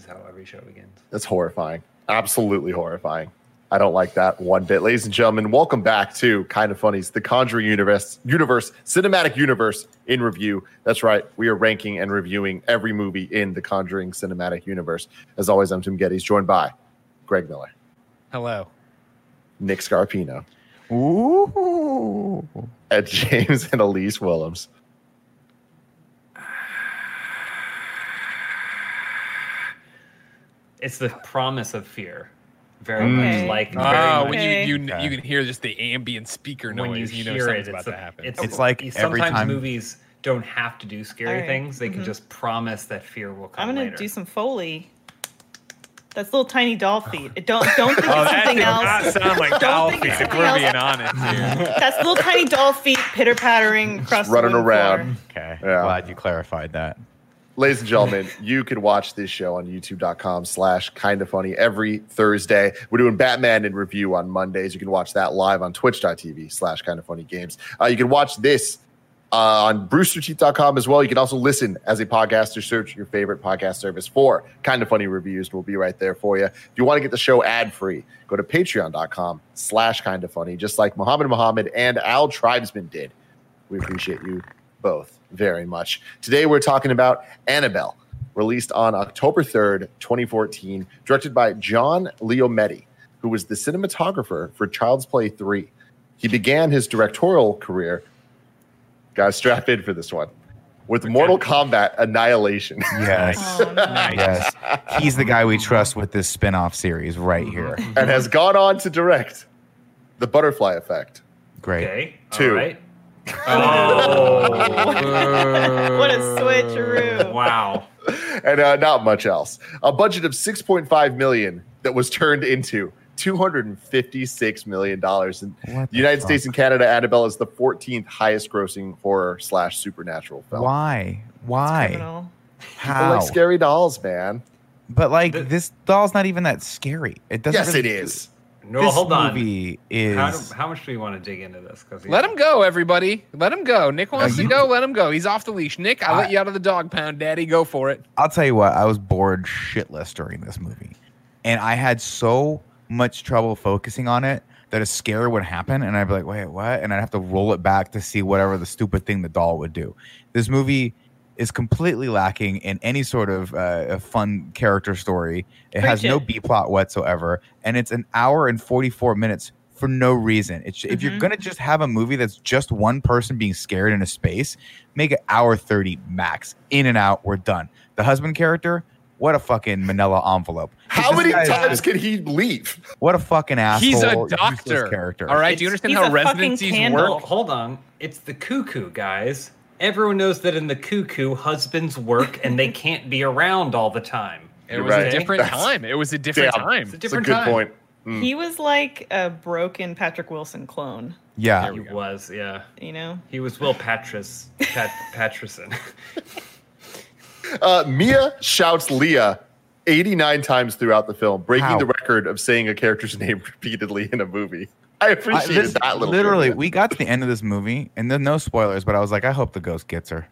This is how every show begins. That's horrifying. Absolutely horrifying. I don't like that one bit. Ladies and gentlemen, welcome back to Kind of Funny's The Conjuring Universe, Universe, Cinematic Universe in review. That's right. We are ranking and reviewing every movie in The Conjuring Cinematic Universe. As always, I'm Tim Gettys, joined by Greg Miller, Hello. Nick Scarpino, Ooh. and James and Elyse Willems. It's the promise of fear. Very Okay. much like very Oh, much when Okay. you you, Okay. you can hear just the ambient speaker noise, when you, you, know hear something's it, about it's, to a- happen. it's, It's like every sometimes time- movies don't have to do scary Alright. things; they can Mhm. just promise that fear will come I'm gonna later. do some foley. That's little tiny doll feet. It don't don't think oh, it's that something did not else. sound like Don't doll think feet. it's If something we're else. being honest here. That's little tiny doll feet pitter pattering across Running wooden around. floor. Okay. Yeah. Glad you clarified that. Ladies and gentlemen, you can watch this show on youtube.com slash kind of funny every Thursday. We're doing Batman in review on Mondays. You can watch that live on twitch.tv slash kind of funny games. Uh, you can watch this uh, on roosterteeth.com as well. You can also listen as a podcaster. Search your favorite podcast service for kind of funny reviews. We'll be right there for you. If you want to get the show ad free, go to patreon.com slash kind of funny, just like Muhammad Muhammad and Al Tribesman did. We appreciate you both very much. Today we're talking about Annabelle, released on October 3rd, 2014, directed by John Leonetti, who was the cinematographer for Child's Play 3. He began his directorial career, guys, strap in for this one, with Mortal Kombat Annihilation. Yes. Oh, no. yes. He's the guy we trust with this spin off series right mm-hmm. here. and has gone on to direct The Butterfly Effect. Great. okay, Two. All right. Oh, what a switcheroo. wow! and uh, not much else. A budget of 6.5 million that was turned into 256 million dollars. In the United fuck? States and Canada, Annabelle is the 14th highest grossing horror slash supernatural film. Why? Why? Criminal. People How? like scary dolls, man. but like The- this doll's not even that scary. It doesn't. Yes, really it do- is. No, this hold on. movie is. How, do, how much do we want to dig into this? Because Let him go, everybody. Let him go. Nick wants you- to go. Let him go. He's off the leash. Nick, I, I- let you out of the dog pound, Daddy. Go for it. I'll tell you what, I was bored shitless during this movie. And I had so much trouble focusing on it that a scare would happen and I'd be like, wait, what? And I'd have to roll it back to see whatever the stupid thing the doll would do. This movie is completely lacking in any sort of uh, a fun character story. It has Preach no. B plot whatsoever. And it's an hour and 44 minutes for no reason. It's, If you're Mhm. going to just have a movie that's just one person being scared in a space, make it hour 30 max. In and out, we're done. The husband character, what a fucking manila envelope. How many times just- can he leave? What a fucking asshole. He's a doctor. character. All right. Do you understand how a residencies work? Hold on. It's the cuckoo, guys. Everyone knows that in the cuckoo, husbands work and they can't be around all the time. It You're was right. a different That's- time. It was a different Damn. time. It's a That's a different good time. point. Mm. He was like a broken Patrick Wilson clone, Yeah. He was, yeah. you know? He was Will Patras, Pat, Patrison. Uh, Mia shouts Leah 89 times throughout the film, breaking How? the record of saying a character's name repeatedly in a movie. I I- this- that little literally, trivia. we got to the end of this movie, and there's no spoilers, but I was like, I hope the ghost gets her.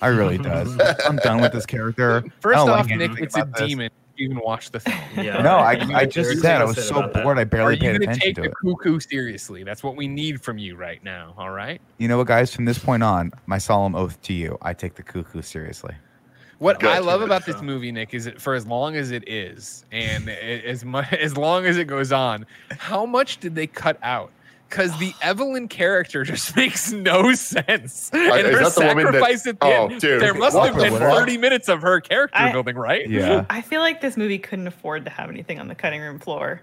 I really does. I'm done with this character. First don't like off, Nick, it's a this. demon. You even watch the film. Yeah. No, I, I just very said I was so about that. bored. I barely you paid going to attention take to the it. cuckoo seriously? That's what we need from you right now. All right. You know what, guys? From this point on, my solemn oath to you, I take the cuckoo seriously. What Good. I love about this movie, Nick, is that for as long as it is, and as much as long as it goes on, how much did they cut out? Because the Evelyn character just makes no sense. And Uh, is her that the that- sacrifice at the Oh, end, dude. there must have been 30 minutes of her character I- building, right? Yeah. I feel like this movie couldn't afford to have anything on the cutting room floor.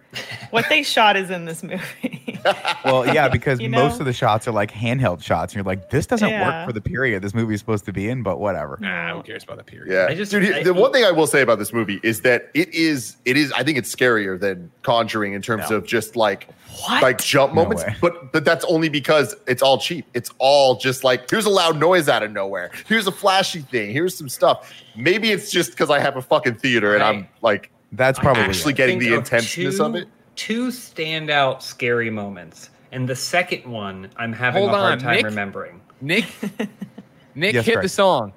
What they shot is in this movie. Well, yeah, because You most of the shots are like handheld shots, and you're like, this doesn't Yeah. work for the period this movie is supposed to be in, but whatever. Nah, who cares about the period? Yeah, I just- dude. I- the one thing I will say about this movie is that it is, it is. I think it's scarier than Conjuring in terms No. of just like, What? like jump moments. way. But but that's only because it's all cheap. It's all just like here's a loud noise out of nowhere. Here's a flashy thing. Here's some stuff. Maybe it's just because I have a fucking theater and I'm like That's probably actually it. getting think the of intenseness two, of it. Two standout scary moments. And the second one, I'm having Hold a hard on, time Nick? remembering. Nick, Nick, Yes, hit Greg. the song.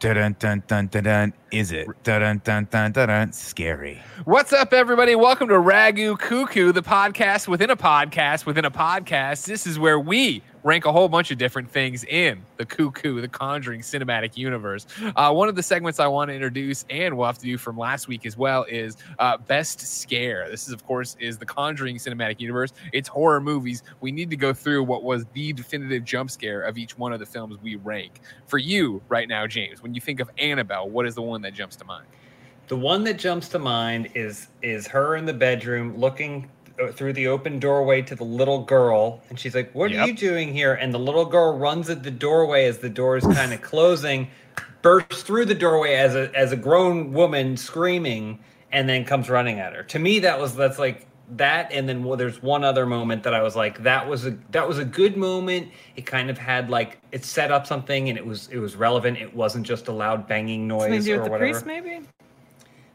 Dun, dun, dun, dun, dun. Is it? Dun dun dun dun dun. Scary. What's up, everybody? Welcome to Ragu Cuckoo, the podcast within a podcast within a podcast. This is where we rank a whole bunch of different things in the Cuckoo, the Conjuring cinematic universe. Uh, one of the segments I want to introduce, and we'll have to do from last week as well, is uh, Best Scare. This is, of course, is the Conjuring cinematic universe. It's horror movies. We need to go through what was the definitive jump scare of each one of the films we rank. For you, right now, James, when you think of Annabelle, what is the one that jumps to mind? The one that jumps to mind is is her in the bedroom looking through the open doorway to the little girl, and she's like, "What Yep. are you doing here?" And the little girl runs at the doorway as the door is kind of closing, bursts through the doorway as a as a grown woman screaming, and then comes running at her. To me, that was that's like that, and then well, there's one other moment that I was like, that was a that was a good moment. It kind of had like it set up something, and it was it was relevant. It wasn't just a loud banging noise Something to do or with the whatever. priest, maybe?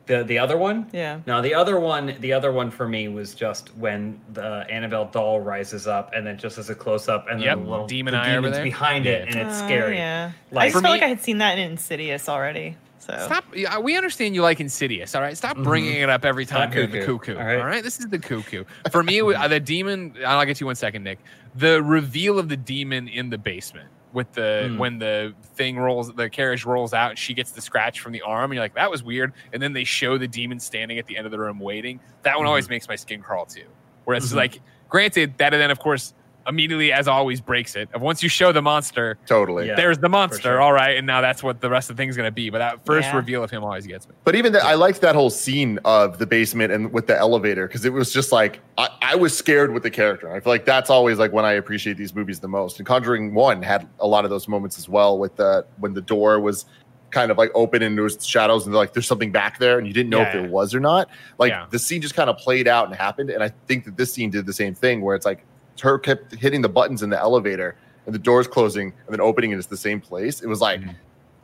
The the other one? Yeah. No, the other one, the other one for me was just when the Annabelle doll rises up, and then just as a close up, and Yep, then the little demon the eye over demon's there. behind it, Yeah. and it's Oh, scary. yeah. I Like- just For felt me- like I had seen that in Insidious already. So Stop. yeah, We understand you like Insidious. All right. Stop bringing it up every time you're the cuckoo, all right? All right. This is the cuckoo. For me, uh, the demon. I'll get to you one second, Nick. The reveal of the demon in the basement with the Mm. when the thing rolls, the carriage rolls out, she gets the scratch from the arm. And you're like, that was weird. And then they show the demon standing at the end of the room waiting. That one always makes my skin crawl too. Whereas, Mhm. like, granted, that and then of course immediately, as always, breaks it. Once you show the monster, Totally. Yeah. there's the monster. sure. All right, and now that's what the rest of the thing's gonna be. But that first Yeah. reveal of him always gets me. But even that, I liked that whole scene of the basement and with the elevator because it was just like I, I was scared with the character. I feel like that's always like when I appreciate these movies the most. And Conjuring One had a lot of those moments as well with the when the door was kind of like open and there was shadows and like there's something back there and you didn't know Yeah, if yeah. there was or not. Like Yeah. the scene just kind of played out and happened. And I think that this scene did the same thing where it's like her kept hitting the buttons in the elevator and the doors closing and then opening and it's the same place. It was like Mm-hmm.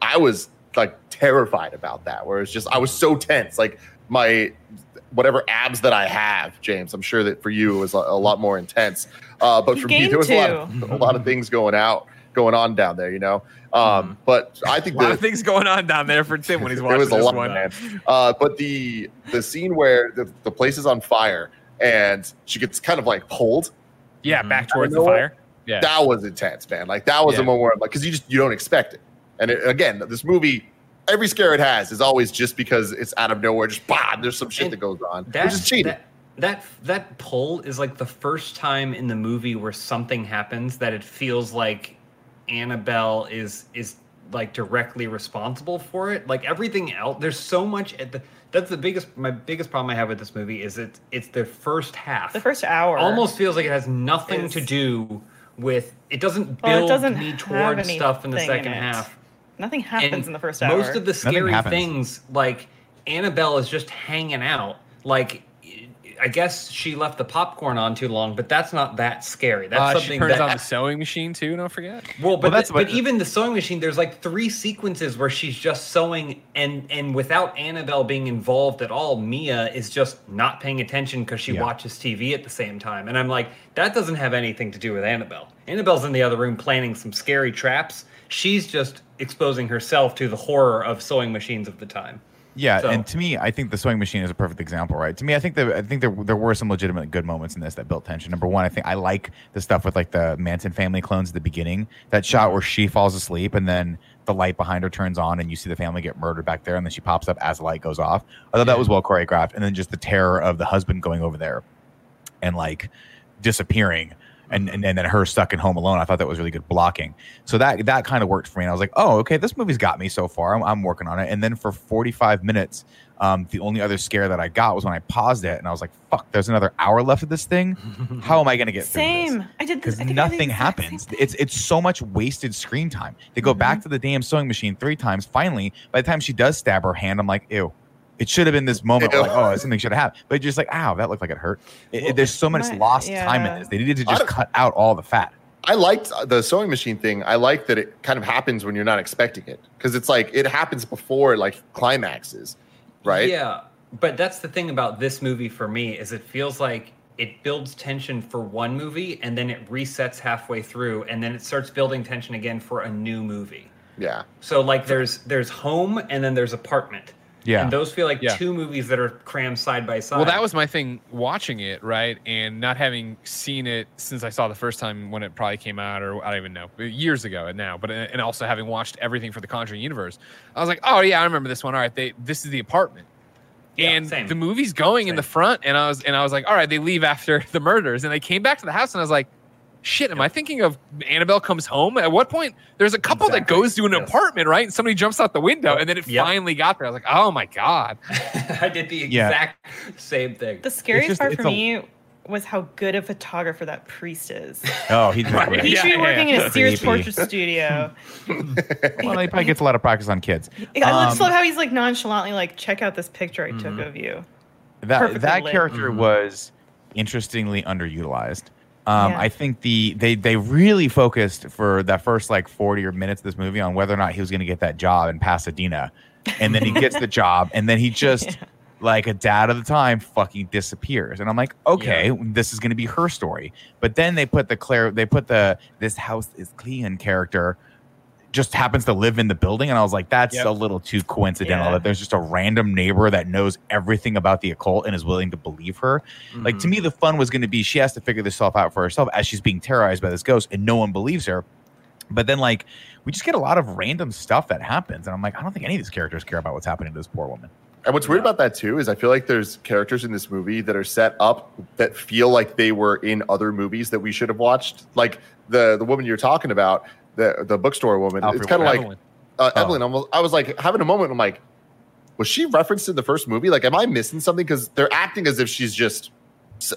I was like terrified about that. Where it's just I was so tense, like my whatever abs that I have, James. I'm sure that for you it was a, a lot more intense. Uh, but You for me, gained there was a lot, of, a lot of things going out, going on down there. You know. Um, but I think A lot that of things going on down there for Tim when he's there watching was a lot, one. man. Uh, but the the scene where the, the place is on fire and she gets kind of like pulled. Yeah, Mhm. back towards You know the what? fire. Yeah. That was intense, man. Like that was Yeah. a moment where I'm like, because you just you don't expect it. And it, again, this movie, every scare it has is always just because it's out of nowhere. Just bah, there's some shit And that goes on, That, which is cheating. That, that that pull is like the first time in the movie where something happens that it feels like Annabelle is is like directly responsible for it. Like everything else, there's so much at the. That's the biggest. My biggest problem I have with this movie is it. It's the first half. the first hour almost feels like it has nothing is- to do with. It doesn't Well, it build doesn't me have towards stuff in the anything in second half. nothing happens And in the first hour. Most of the scary things, like Annabelle, is just hanging out. Like, I guess she left the popcorn on too long, but that's not that scary. That's Uh, she something turns that. on the sewing machine too. Don't forget. well, but, that's the- what- but even the sewing machine, there's like three sequences where she's just sewing, and and without Annabelle being involved at all, Mia is just not paying attention because she Yeah. watches TV at the same time. And I'm like, that doesn't have anything to do with Annabelle. Annabelle's in the other room planning some scary traps. She's just exposing herself to the horror of sewing machines of the time. Yeah, So- and to me, I think the sewing machine is a perfect example, right? To me, I think that I think there there were some legitimate good moments in this that built tension. Number one, I think I like the stuff with like the Manson family clones at the beginning. That shot where she falls asleep and then the light behind her turns on and you see the family get murdered back there, and then she pops up as the light goes off. I thought that was well choreographed, and then just the terror of the husband going over there and like disappearing. And, and, and then her stuck in home alone. I thought that was really good blocking. So that that kind of worked for me. And I was like, oh, okay, this movie's got me so far. I'm, I'm working on it. And then for 45 minutes, um, the only other scare that I got was when I paused it and I was like, fuck, there's another hour left of this thing. How am I going to get through this? same. I did because I did nothing happens. It's it's so much wasted screen time. They go back Mm-hmm. to the damn sewing machine three times. Finally, by the time she does stab her hand, I'm like, ew. It should have been this moment where like, oh, something should have happened. But just like, ow, that looked like it hurt. It- it- Well, there's so much my- lost time in this. They needed to just cut out all the fat. I liked uh, the sewing machine thing. I like that it kind of happens when you're not expecting it because it's like it happens before like climaxes, right? Yeah, but that's the thing about this movie for me is it feels like it builds tension for one movie and then it resets halfway through and then it starts building tension again for a new movie. Yeah. So like there's there's home and then there's apartment. Yeah. And those feel like Yeah. two movies that are crammed side by side. Well, that was my thing watching it, right? And not having seen it since I saw the first time when it probably came out, or I don't even know, years ago and now, but and also having watched everything for the Conjuring universe, I was like, oh yeah, I remember this one. All right, they this is the apartment. Yeah, and same. the movie's going in the front, and I was and I was like, all right, they leave after the murders, and they came back to the house, and I was like, shit, am I thinking of Annabelle comes home? At what point there's a couple that goes to an Yes. apartment, right? And somebody jumps out the window, and then it Yep. finally got there. I was like, oh my god, I did the Yeah. exact same thing. The scariest just- part for a- me was how good a photographer that priest is. Oh, he's Right. He should be yeah, working in yeah. a Sears Creepy. portrait studio. Well, he probably gets a lot of practice on kids. I just Um, love how he's like nonchalantly like, check out this picture I took Mhm. of you. that perfectly that lit. character Mhm. was interestingly underutilized. Um, Yeah. I think the they they really focused for that first like forty or minutes of this movie on whether or not he was going to get that job in Pasadena, and then he gets the job, and then he just Yeah. like a dad of the time fucking disappears, and I'm like, okay, this is going to be her story. But then they put the Claire, they put the this house is clean character. Just happens to live in the building, and I was like, "That's Yep. a little too coincidental." Yeah. That there's just a random neighbor that knows everything about the occult and is willing to believe her. Like Mm-hmm. to me, the fun was going to be she has to figure this stuff out for herself as she's being terrorized by this ghost, and no one believes her. But then, like, we just get a lot of random stuff that happens, and I'm like, I don't think any of these characters care about what's happening to this poor woman. And what's weird about that too is I feel like there's characters in this movie that are set up that feel like they were in other movies that we should have watched. Like the the woman you're talking about, the the bookstore woman. Alfre it's kind of like Evelyn. uh, Oh. Evelyn. Almost, I was like having a moment. I'm like, was she referenced in the first movie? Like, am I missing something? Because they're acting as if she's just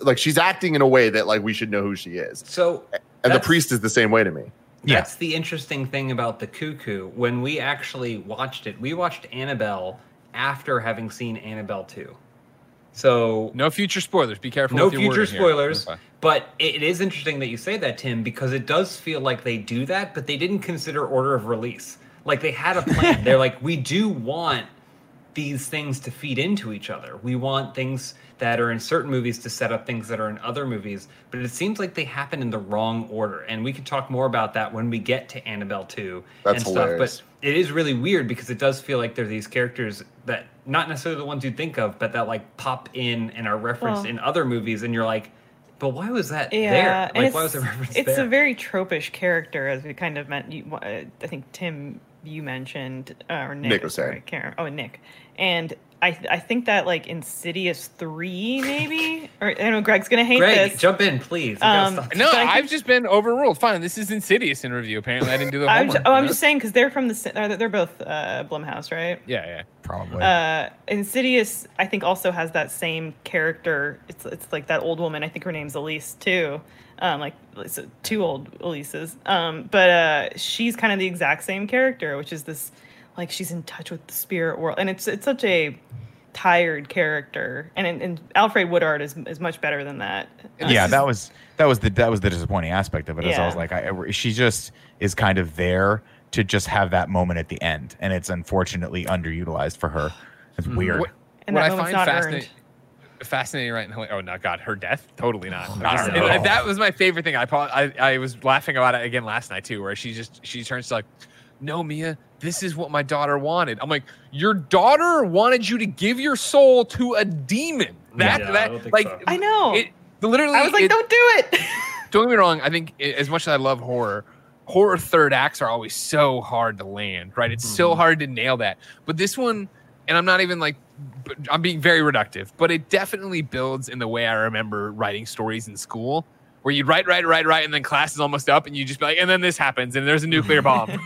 like she's acting in a way that like we should know who she is. So And the priest is the same way to me. Yeah. That's the interesting thing about the cuckoo. When we actually watched it, we watched Annabelle after having seen Annabelle 2. So no future spoilers. Be careful. no with your future wording here. spoilers. But it is interesting that you say that, Tim, because it does feel like they do that, but they didn't consider order of release. Like they had a plan. They're like, we do want these things to feed into each other. We want things that are in certain movies to set up things that are in other movies, but it seems like they happen in the wrong order. And we could talk more about that when we get to Annabelle 2 That's and stuff. hilarious. But it is really weird because it does feel like there are these characters that not necessarily the ones you think of, but that like pop in and are referenced Well- in other movies, and you're like, but why was that Yeah, there? Like, why was it's, the reference it's there? a very tropish character, as we kind of meant. You, uh, I think Tim, you mentioned, uh, or Nick. Nick was sorry, saying. Karen. Oh, Nick, and I, I think that like Insidious three, maybe, or I don't know Greg's gonna hate Greg, this. jump in, please. Um. No, I I've think- just been overruled. Fine, this is Insidious in review. Apparently, I didn't do the I'm homework. just, oh, I'm just saying because they're from the si- they're both uh, Blumhouse, right? Yeah, yeah. Probably. Uh, Insidious, I think, also has that same character. It's it's like that old woman. I think her name's Elise too. Um, like it's uh, two old Elises. Um, but uh, she's kind of the exact same character, which is this like she's in touch with the spirit world, and it's it's such a tired character. And and, and Alfre Woodard is is much better than that. And yeah, this that is- was that was the that was the disappointing aspect of it. it. Is I was like, I, she just is kind of there to just have that moment at the end, and it's unfortunately underutilized for her. It's Mhm. weird. What, And what I find not fascinating, fascinating right now. Oh, not God, her death? Totally not. I'm Not just- at that was my favorite thing. I, I I was laughing about it again last night too, where she just she turns to like, no, Mia, this is what my daughter wanted. I'm like, your daughter wanted you to give your soul to a demon. That Yeah, I that don't like so. I know. it literally. I was like, it- don't do it. don't get me wrong. I think i- as much as I love horror, horror third acts are always so hard to land. Right? It's so Mhm. hard to nail that. But this one, and I'm not even like, I'm being very reductive, but it definitely builds in the way I remember writing stories in school. Where you'd write, write, write, write, and then class is almost up, and you just be like, and then this happens, and there's a nuclear bomb,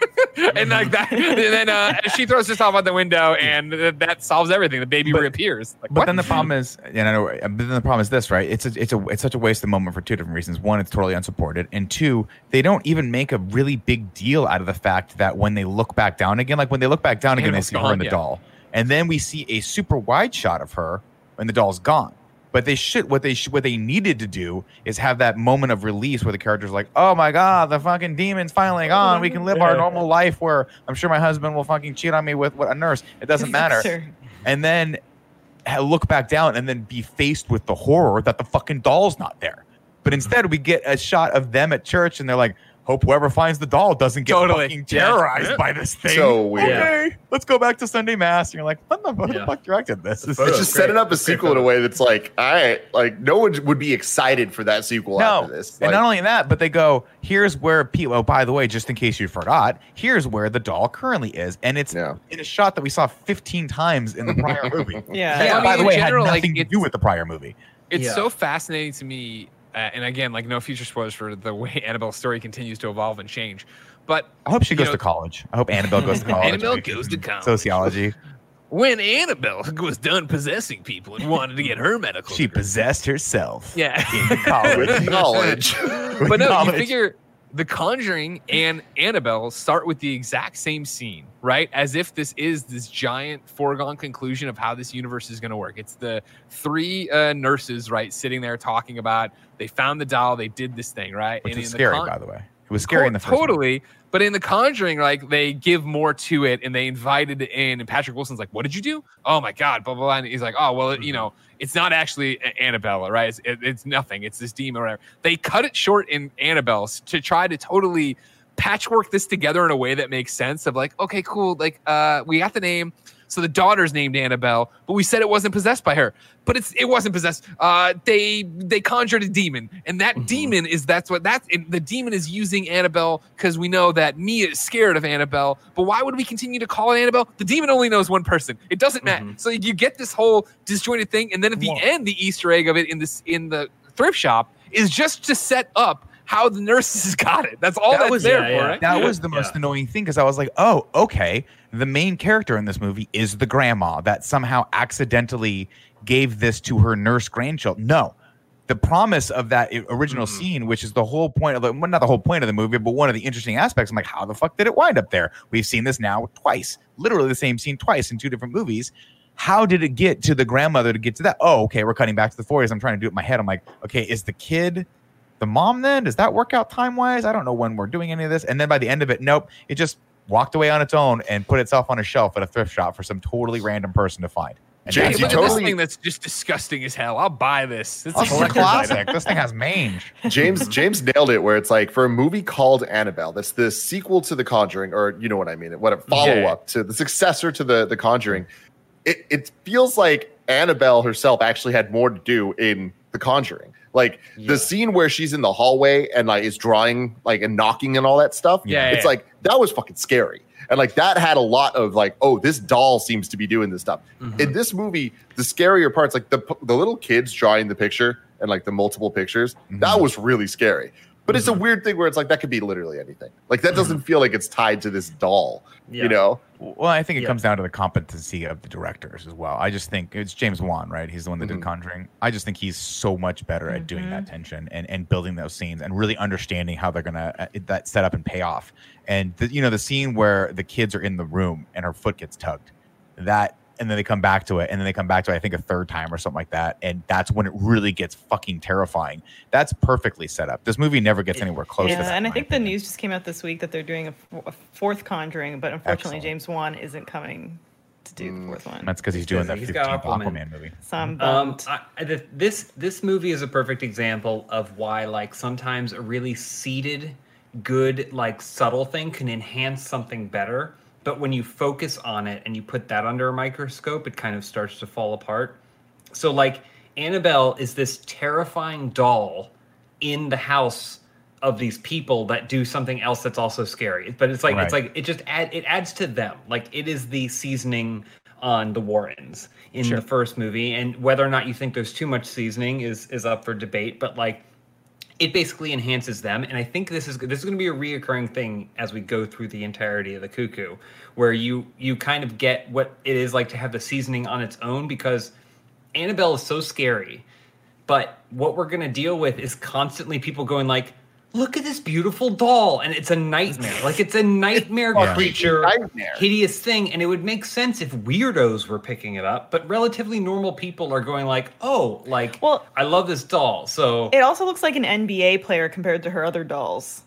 and like that, and then uh, she throws herself out the window, and th- that solves everything. The baby But- reappears. Like, But what? then the problem is, and I know, but then the problem is this, right? It's a, it's a, it's such a waste of moment for two different reasons. One, it's totally unsupported, and two, they don't even make a really big deal out of the fact that when they look back down again, like when they look back down again, they see her gone, and the yeah. doll, and then we see a super wide shot of her when the doll's gone. But they should what they should what they needed to do is have that moment of release where the character's like, "Oh my god, the fucking demon's finally gone. We can live our normal life where I'm sure my husband will fucking cheat on me with what a nurse. It doesn't matter." Sure. and then look back down and then be faced with the horror that the fucking doll's not there. But instead, we get a shot of them at church, and they're like, hope whoever finds the doll doesn't get Totally. fucking terrorized Yeah. by this thing. So weird. okay, let's go back to Sunday mass. And you're like, what the, what Yeah. the fuck directed this? This photo It's just great. setting up a Great sequel in a way that's like, all right, like no one would be excited for that sequel no, after this. and not only that, but they go, here's where people. Oh, by the way, just in case you forgot, here's where the doll currently is, and it's Yeah. in a shot that we saw 15 times in the prior movie. Yeah. Yeah, I by mean, the way, general, it had like, nothing to do with the prior movie. It's Yeah. so fascinating to me. Uh, and again, like no future spoilers for the way Annabelle's story continues to evolve and change. But I hope she goes know- to college. I hope Annabelle goes to college. Annabelle goes to college. Sociology. when Annabelle was done possessing people and wanted to get her medical, She degree- possessed herself. yeah. in college. with knowledge. but no, you figure The Conjuring and Annabelle start with the exact same scene, right? As if this is this giant foregone conclusion of how this universe is going to work. It's the three uh, nurses, right, sitting there talking about they found the doll, they did this thing, right? Which And is in the scary, Con- by the way. It was scary in the first one. totally. But in the Conjuring, like they give more to it, and they invited it in. And Patrick Wilson's like, "What did you do? Oh my god!" Blah blah. blah. And he's like, "Oh well, you know, it's not actually Annabella, right? It's, it, it's nothing. It's this demon, or whatever." They cut it short in Annabelle's to try to totally patchwork this together in a way that makes sense. Of like, okay, cool. Like, uh, we got the name. So the daughter's named Annabelle, but we said it wasn't possessed by her. But it's it wasn't possessed. Uh, they they conjured a demon, and that demon is that's what that's and the demon is using Annabelle because we know that Mia is scared of Annabelle. But why would we continue to call it Annabelle? The demon only knows one person. It doesn't matter. Mhm. So you get this whole disjointed thing, and then at the Whoa. end, the Easter egg of it in this in the thrift shop is just to set up how the nurses got it. That's all That that's was- there yeah, for. yeah. Right? That was the most Yeah. annoying thing because I was like, oh, okay. The main character in this movie is the grandma that somehow accidentally gave this to her nurse grandchild. No. The promise of that original Mhm. scene, which is the whole point of the well, not the whole point of the movie, but one of the interesting aspects. I'm like, how the fuck did it wind up there? We've seen this now twice, literally the same scene twice in two different movies. How did it get to the grandmother to get to that? Oh, okay, we're cutting back to the 40s. I'm trying to do it in my head. I'm like, okay, is the kid the mom then? Does that work out time wise? I don't know when we're doing any of this. And then by the end of it, nope, it just walked away on its own and put itself on a shelf at a thrift shop for some totally random person to find. And James, Hey, that's you look it. at this thing that's just disgusting as hell. I'll buy this. It's Oh, a it's a collector's item. classic. this thing has mange. James James nailed it where it's like for a movie called Annabelle, that's the sequel to The Conjuring, or you know what I mean, what a follow Yeah. up to the successor to the The Conjuring. It it feels like Annabelle herself actually had more to do in The Conjuring. Like Yeah. the scene where she's in the hallway and like is drawing like and knocking and all that stuff. Yeah, it's yeah. like that was fucking scary. And like that had a lot of like, oh, this doll seems to be doing this stuff. Mhm. In this movie, the scarier parts, like the the little kids drawing the picture and like the multiple pictures, that Mhm. was really scary. But it's a weird thing where it's like that could be literally anything. Like that doesn't feel like it's tied to this doll. Yeah. You know? Well, I think it Yeah. comes down to the competency of the directors as well. I just think it's James Wan, right? He's the one that Mhm. did Conjuring. I just think he's so much better at doing that tension and, and building those scenes and really understanding how they're gonna uh, that set up and pay off. And the, you know the scene where the kids are in the room and her foot gets tugged, that and then they come back to it and then they come back to it, I think a third time or something like that, and that's when it really gets fucking terrifying. That's perfectly set up. This movie never gets anywhere close. to Yeah, that, and I my think the opinion. news just came out this week that they're doing a fourth Conjuring, but unfortunately Excellent. James Wan isn't coming to do Mm. the fourth one. That's because he's doing the He's got 15th Aquaman. Aquaman movie. So I'm Um. I, I- this this movie is a perfect example of why like sometimes a really seated, good like subtle thing can enhance something better. But when you focus on it and you put that under a microscope, it kind of starts to fall apart. So like Annabelle is this terrifying doll in the house of these people that do something else that's also scary. But it's like it's like it just add it adds to them. Like it is the seasoning on the Warrens in Sure. the first movie, and whether or not you think there's too much seasoning is is up for debate. But like it basically enhances them. And i think this is this is going to be a reoccurring thing as we go through the entirety of the cuckoo where you you kind of get what it is like to have the seasoning on its own because annabelle is so scary. But what we're going to deal with is constantly people going like look at this beautiful doll and it's a nightmare like it's a nightmare Yeah. creature Nightmare. hideous thing and it would make sense if weirdos were picking it up but relatively normal people are going like oh like Well- i love this doll so it also looks like an NBA player compared to her other dolls,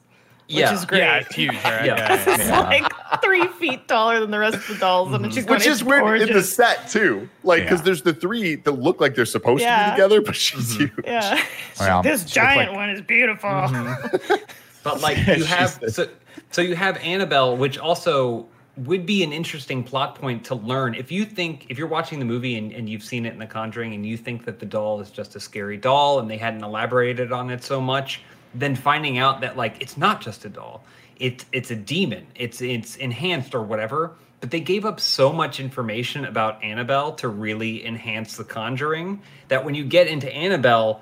which Yeah. is great. Yeah, it's huge. Right? Yeah. Yeah, yeah, It's yeah. like three feet taller than the rest of the dolls, and she's mhm. going, Which is "It's weird in the set too. Like because Yeah. there's the three that look like they're supposed to be together, but she's mhm. huge. Yeah, Well, this she giant like- one is beautiful. Mhm. But like Yeah, you have so, so you have Annabelle, which also would be an interesting plot point to learn. If you think if you're watching the movie and, and you've seen it in The Conjuring and you think that the doll is just a scary doll and they hadn't elaborated on it so much, then finding out that like it's not just a doll. It's it's a demon. It's it's enhanced or whatever. But they gave up so much information about Annabelle to really enhance the conjuring that when you get into Annabelle,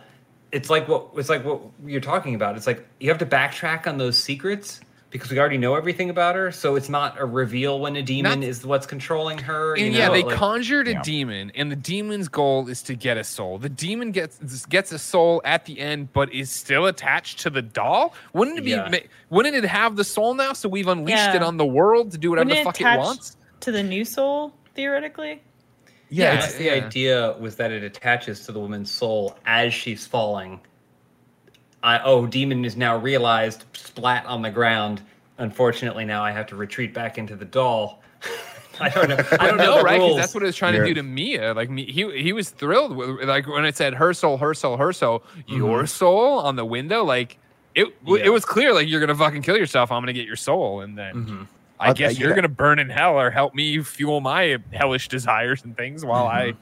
it's like what it's like what you're talking about. It's like you have to backtrack on those secrets because we already know everything about her. So it's not a reveal when a demon Not- is what's controlling her. And you yeah, they like- conjured a Yeah. demon, and the demon's goal is to get a soul. The demon gets gets a soul at the end, but is still attached to the doll. Wouldn't it be? Yeah. Wouldn't it have the soul now? So we've unleashed Yeah. it on the world to do whatever Wouldn't the it fuck it attach wants. to the new soul theoretically. Yeah, That's the yeah. idea was that it attaches to the woman's soul as she's falling. I oh, demon is now realized, splat on the ground. Unfortunately, now I have to retreat back into the doll. I don't know. I don't know no, right? Because that's what it was trying Yeah. to do to Mia. Like me, he he was thrilled with like when it said her soul, her soul, her soul, your soul on the window. Like it, w Mm-hmm. Yeah. it was clear. Like you're gonna fucking kill yourself. I'm gonna get your soul, and then Mhm. I I'll- guess you're yeah. gonna burn in hell or help me fuel my hellish desires and things while I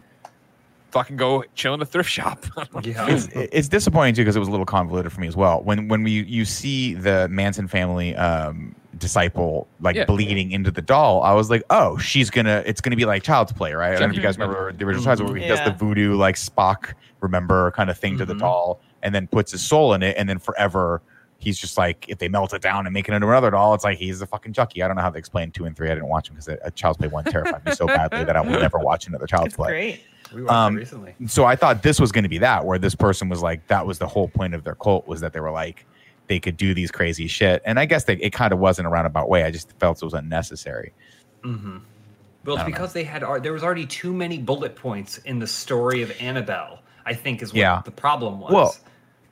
fucking go chill in a thrift shop. Yeah. it's, it's disappointing too because it was a little convoluted for me as well. When when we you see the Manson family um, disciple like Yeah. bleeding into the doll, I was like, oh, she's gonna it's gonna be like Child's Play, right? I don't know if you guys remember the original Child's Play where he does the voodoo like Spock remember kind of thing to the Mhm. doll, and then puts his soul in it, and then forever. He's just like if they melt it down and make it into another doll, it's like he's a fucking Chucky. I don't know how they explain two and three. I didn't watch them because a Child's Play one terrified me so badly that I will never watch another Child's It's Play great. We watched Um, it recently. so I thought this was going to be that, where this person was like, that was the whole point of their cult was that they were like, they could do these crazy shit, and I guess they, it kind of was in a roundabout way. I just felt it was unnecessary. Mm-hmm. Well, it's because they had there was already too many bullet points in the story of Annabelle. I think is what Yeah. the problem was. Well,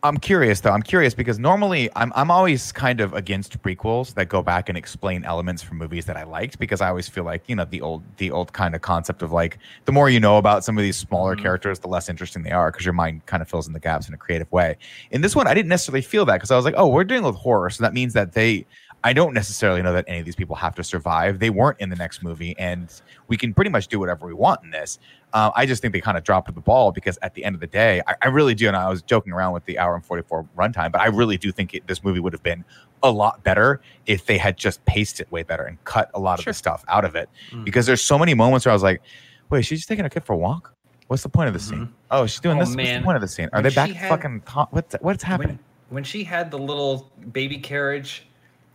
I'm curious though. I'm curious because normally I'm I'm always kind of against prequels that go back and explain elements from movies that I liked because I always feel like you know the old the old kind of concept of like the more you know about some of these smaller Mhm. characters, the less interesting they are because your mind kind of fills in the gaps in a creative way. In this one, I didn't necessarily feel that because I was like, oh, we're dealing with horror, so that means that they. I don't necessarily know that any of these people have to survive. They weren't in the next movie, and we can pretty much do whatever we want in this. Uh, I just think they kind of dropped the ball because at the end of the day, I, I really do. And I was joking around with the hour and 44 runtime, but I really do think it, this movie would have been a lot better if they had just paced it way better and cut a lot of the stuff out of it. Mm. Because there's so many moments where I was like, wait, she's just taking a kid for a walk? What's the point of the Mhm. scene? Oh, she's doing Oh, this. What's the point of the scene? Are When they back had- fucking? What's what's happening? when when she had the little baby carriage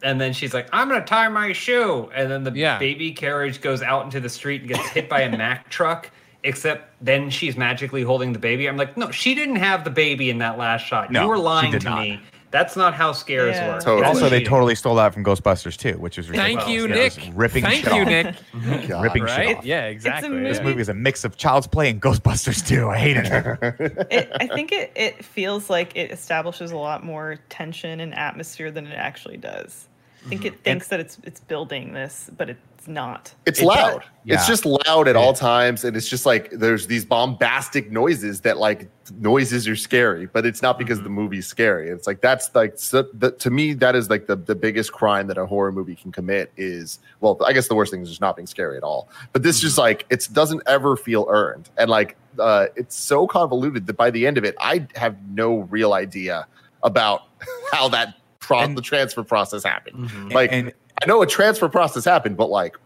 and then she's like i'm gonna tie my shoe and then the Yeah. baby carriage goes out into the street and gets hit by a mack truck except then she's magically holding the baby i'm like no she didn't have the baby in that last shot No, you were lying to not. me that's not how scares Yeah. work Totally. Also, they totally stole that from Ghostbusters 2, which is Thank you, Yeah, Nick. ripping Thank shit you, off. Nick. God. ripping shit off. Yeah, exactly. This movie- movie is a mix of Child's Play and Ghostbusters 2. I hated it. it, I think it, it feels like it establishes a lot more tension and atmosphere than it actually does. I think it mm-hmm. thinks that it's it's building this, but it's not. It's It loud. Yeah. It's just loud at all times, and it's just like there's these bombastic noises that like noises are scary, but it's not because the mm-hmm. movie's scary. It's like that's like so, the, to me that is like the the biggest crime that a horror movie can commit is well, I guess the worst thing is just not being scary at all. But this just mm-hmm. like it doesn't ever feel earned, and like uh, it's so convoluted that by the end of it, I have no real idea about how that pro- And- the transfer process happened. Mhm. Like and I know a transfer process happened, but like,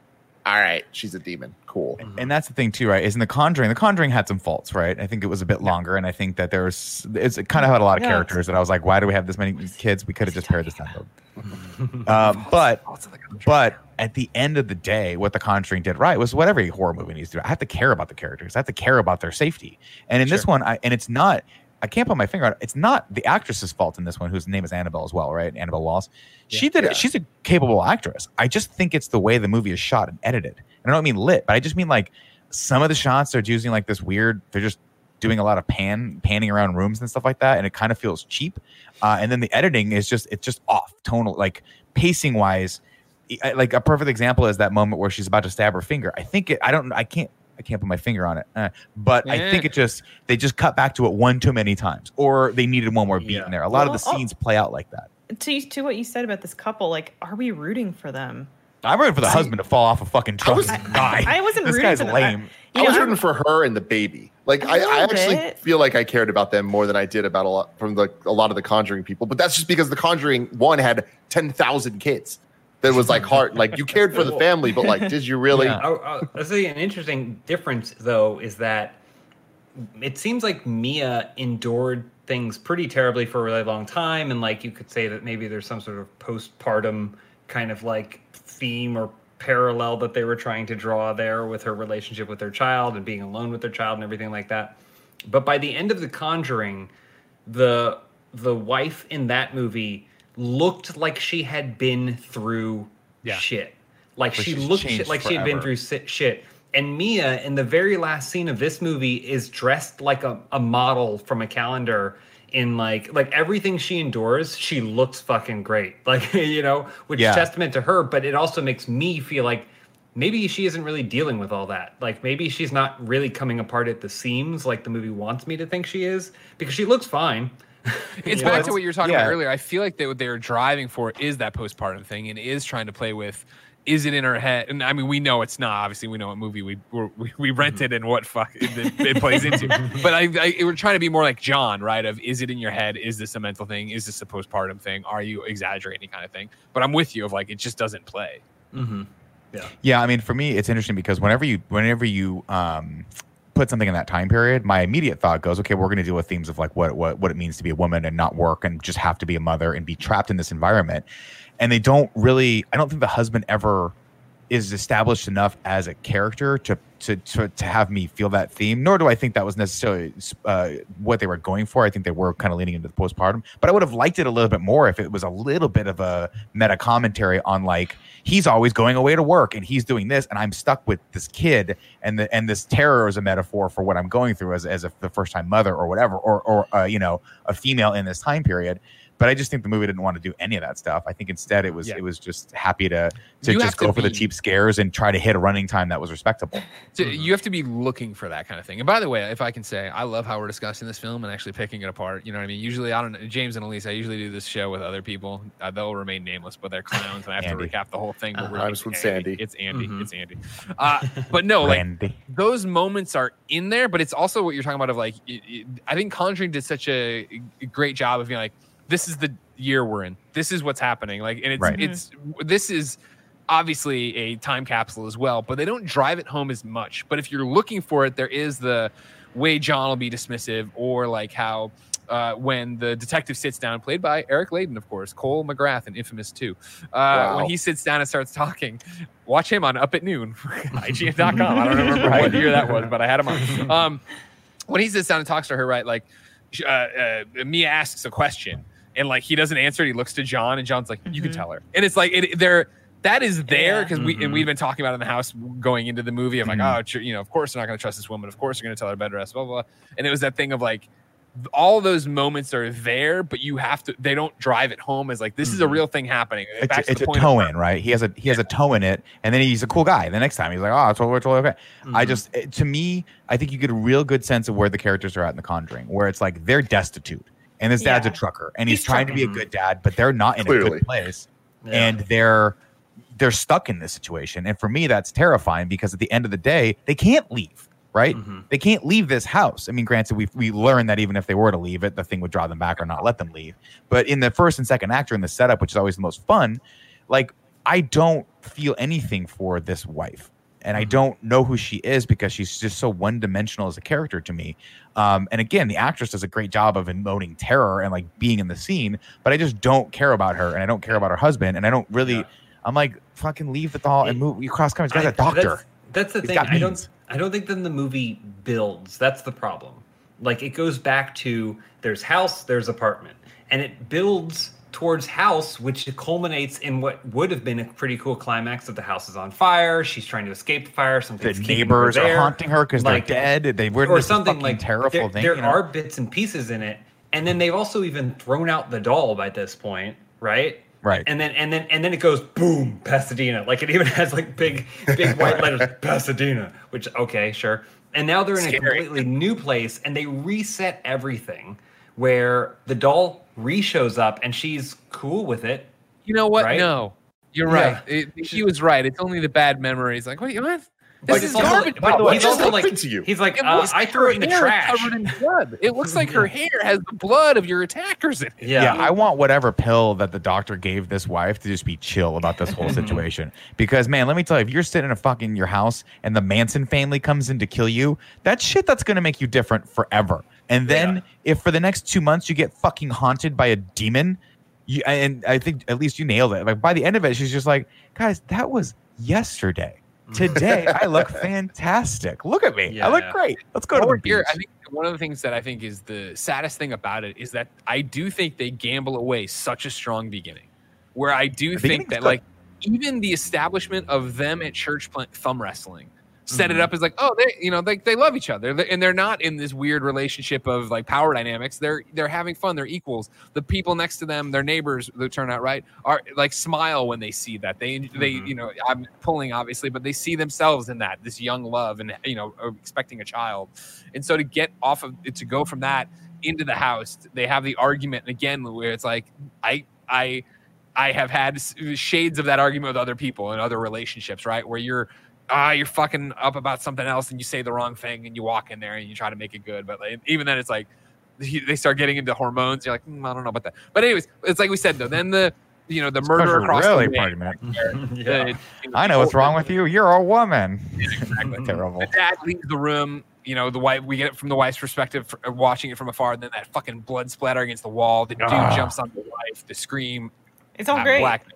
all right, she's a demon. Cool. and that's the thing too, right? Is in the Conjuring. The Conjuring had some faults, right? I think it was a bit longer, and I think that there's it's it kind of had a lot of Yeah. characters that I was like, why do we have this many kids? We could have just paired this down. Um, but but at the end of the day, what The Conjuring did right was what every horror movie needs to do. I have to care about the characters. I have to care about their safety. And in this one, I and it's not. I can't put my finger on it. It's not the actress's fault in this one, whose name is Annabelle as well, right? Annabelle Wallis. She did Yeah. it. She's a capable actress. I just think it's the way the movie is shot and edited. And I don't mean lit, but I just mean like some of the shots are using like this weird. They're just doing a lot of pan panning around rooms and stuff like that, and it kind of feels cheap. Uh, and then the editing is just it's just off tonal, like pacing wise. Like a perfect example is that moment where she's about to stab her finger. I think it. I don't. I can't. I can't put my finger on it. Uh, but I think it just they just cut back to it one too many times, or they needed one more beat Yeah. in there. A lot of the Well, oh. scenes play out like that. to to what you said about this couple, like, are we rooting for them? I'm rooting for the husband to fall off a fucking truck was- and die. I wasn't this rooting guy's for them. lame. You I was know, rooting for her and the baby. Like I, little actually bit. feel like I cared about them more than I did about a lot from the a lot of the Conjuring people. But that's just because the Conjuring one had ten thousand kids. That was like hard. Like you cared for the family, but like, did you really? Yeah. Oh, I see an interesting difference though is that it seems like Mia endured things pretty terribly for a really long time, and like you could say that maybe there's some sort of postpartum kind of like theme or parallel that they were trying to draw there with her relationship with their child and being alone with their child and everything like that. But by the end of The Conjuring, the the wife in that movie looked like she had been through Yeah. shit. Like But she looked shit, like she had been through shit. And Mia, in the very last scene of this movie, is dressed like a, a model from a calendar. In like like everything she endures, she looks fucking great. Like you know, which Yeah. is testament to her. But it also makes me feel like maybe she isn't really dealing with all that. Like maybe she's not really coming apart at the seams like the movie wants me to think she is because she looks fine. It's You know, back to what you were talking yeah. about earlier. I feel like they, what they're driving for is that postpartum thing and is trying to play with is it in her head? And I mean, we know it's not. Obviously, we know what movie we we're, we, we rented and what fuck it, it plays into. but I, I we're trying to be more like John, right? Of is it in your head? Is this a mental thing? Is this a postpartum thing? Are you exaggerating, kind of thing? But I'm with you. Of like, it just doesn't play. Mm-hmm. Yeah, I mean, for me, it's interesting because whenever you whenever you um, put something in that time period, my immediate thought goes, okay, we're going to deal with themes of like what what what it means to be a woman and not work and just have to be a mother and be trapped in this environment. And they don't really. I don't think the husband ever is established enough as a character to to to, to have me feel that theme. Nor do I think that was necessarily uh, what they were going for. I think they were kind of leaning into the postpartum, but I would have liked it a little bit more if it was a little bit of a meta commentary on like he's always going away to work and he's doing this, and I'm stuck with this kid, and the and this terror is a metaphor for what I'm going through as as a, the first time mother or whatever, or or uh, you know a female in this time period. But I just think the movie didn't want to do any of that stuff. I think instead it was Yeah. it was just happy to to You have just to go for the cheap scares and try to hit a running time that was respectable. So you have to be looking for that kind of thing. And by the way, if I can say, I love how we're discussing this film and actually picking it apart. You know what I mean? Usually, I don't James and Elyse, I usually do this show with other people. Uh, they'll remain nameless, but they're clowns, and I have Andy. to recap the whole thing. But Uh-huh. really, Rhymes it's with Sandy. It's Andy. Mhm. It's Andy. Uh, but no, like Randy. those moments are in there, but it's also what you're talking about of like, it, it- I think Conjuring did such a, a great job of being like, this is the year we're in. This is what's happening. Like, and it's, Right. it's, this is obviously a time capsule as well, but they don't drive it home as much. But if you're looking for it, there is the way John will be dismissive or like how, uh, when the detective sits down, played by Eric Ladin, of course, Cole McGrath in Infamous 2. Uh, Wow. When he sits down and starts talking, watch him on Up at Noon, IGN.com. I don't remember what year that was, but I had him on. Um, when he sits down and talks to her, right, like uh, uh, Mia asks a question and like he doesn't answer it. He looks to John and John's like, you can Mhm. tell her. And it's like, it, there, that is there Yeah. because we, Mhm. and we've been talking about it in the house going into the movie of like, Mhm. oh, you know, of course they're not going to trust this woman. Of course they're going to tell her bed rest, blah, blah, blah. And it was that thing of like, all those moments are there, but you have to. They don't drive it home as like this is a Mhm. real thing happening. It's, to it's the a point toe where- in, right? He has a he has a toe in it, and then he's a cool guy. The next time he's like, oh, it's totally, totally okay. I Mhm. just to me, I think you get a real good sense of where the characters are at in The Conjuring, where it's like they're destitute, and his dad's Yeah. a trucker, and he's, He's trying to be a good dad, but they're not in a good place, Yeah. and they're they're stuck in this situation. And for me, that's terrifying because at the end of the day, they can't leave. Right? Mhm. They can't leave this house. I mean, granted, we we learned that even if they were to leave it, the thing would draw them back or not let them leave. But in the first and second act, or in the setup, which is always the most fun, like I don't feel anything for this wife. And I Mhm. don't know who she is because she's just so one dimensional as a character to me. Um, and again, the actress does a great job of emoting terror and like being in the scene, but I just don't care about her and I don't care about her husband. And I don't really, Yeah. I'm like, fucking leave the doll and move. You cross country. Guy's a I- doctor. That's, that's the He's thing. I don't. I don't think then the movie builds. That's the problem. Like it goes back to there's house, there's apartment, and it builds towards house, which culminates in what would have been a pretty cool climax of the house is on fire. She's trying to escape the fire. the Something's her neighbors are haunting her because Like- they're dead. They were or something like terrible there, thing. There you know? are bits and pieces in it, and then they've also even thrown out the doll by this point, right? right. And then and then and then it goes boom, Pasadena. Like it even has like big big white letters, Pasadena. Which okay, sure. And now they're in a completely new place, and they reset everything where the doll re shows up and she's cool with it. You know what? Right? No, you're Yeah. right. It, he was right. It's only the bad memories. Like, wait, what? But This is it's also- garbage. but What he's just also like, to you? he's like, uh, looks I like threw it in the trash. Covered in blood. It looks like her hair has the blood of your attackers in it. Yeah. Yeah, I want whatever pill that the doctor gave this wife to just be chill about this whole situation. because man, let me tell you, if you're sitting in a fucking your house and the Manson family comes in to kill you, that shit that's gonna make you different forever. And then Yeah. if for the next two months you get fucking haunted by a demon, you and I think at least you nailed it. Like by the end of it, she's just like, guys, that was yesterday. Today I look fantastic. Look at me. I look Yeah. great. Let's go to the beach. here, I think one of the things that I think is the saddest thing about it is that I do think they gamble away such a strong beginning. Where I do The think that, good. like, even the establishment of them at church thumb wrestling set Mm-hmm. it up as like, oh, they, you know, they, they love each other, and they're not in this weird relationship of like power dynamics. They're they're having fun. They're equals. The people next to them, their neighbors, that turn out right, are like smile when they see that. They they Mm-hmm. you know, I'm pulling obviously, but they see themselves in that this young love and you know, expecting a child. And so to get off of to go from that into the house, they have the argument again where it's like I I I have had shades of that argument with other people and other relationships, right? Where you're ah you're fucking up about something else and you say the wrong thing and you walk in there and you try to make it good, but like, even then it's like they start getting into hormones. You're like, "Mm, I don't know about that. But anyways, it's like we said though. Then the you know the murder across really the way, pregnant. yeah. the- I know what's wrong with you. You're a woman. Exactly. Terrible. The dad leaves the room. You know, the wife. We get it from the wife's perspective, for, uh, watching it from afar. And then that fucking blood splatter against the wall. The dude Ah. jumps on the wife. The scream. It's all out of great. Blackness.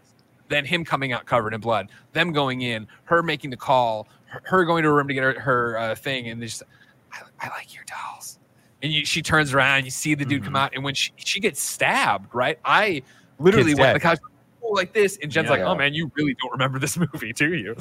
Then him coming out covered in blood. Them going in. Her making the call. Her, her going to a room to get her, her uh, thing. And they just, I, I like your dolls. And you, she turns around. You see the dude come out. And when she, she gets stabbed, right? I literally Kid's went to the couch like this. And Jen's Yeah. like, oh man, you really don't remember this movie, do you?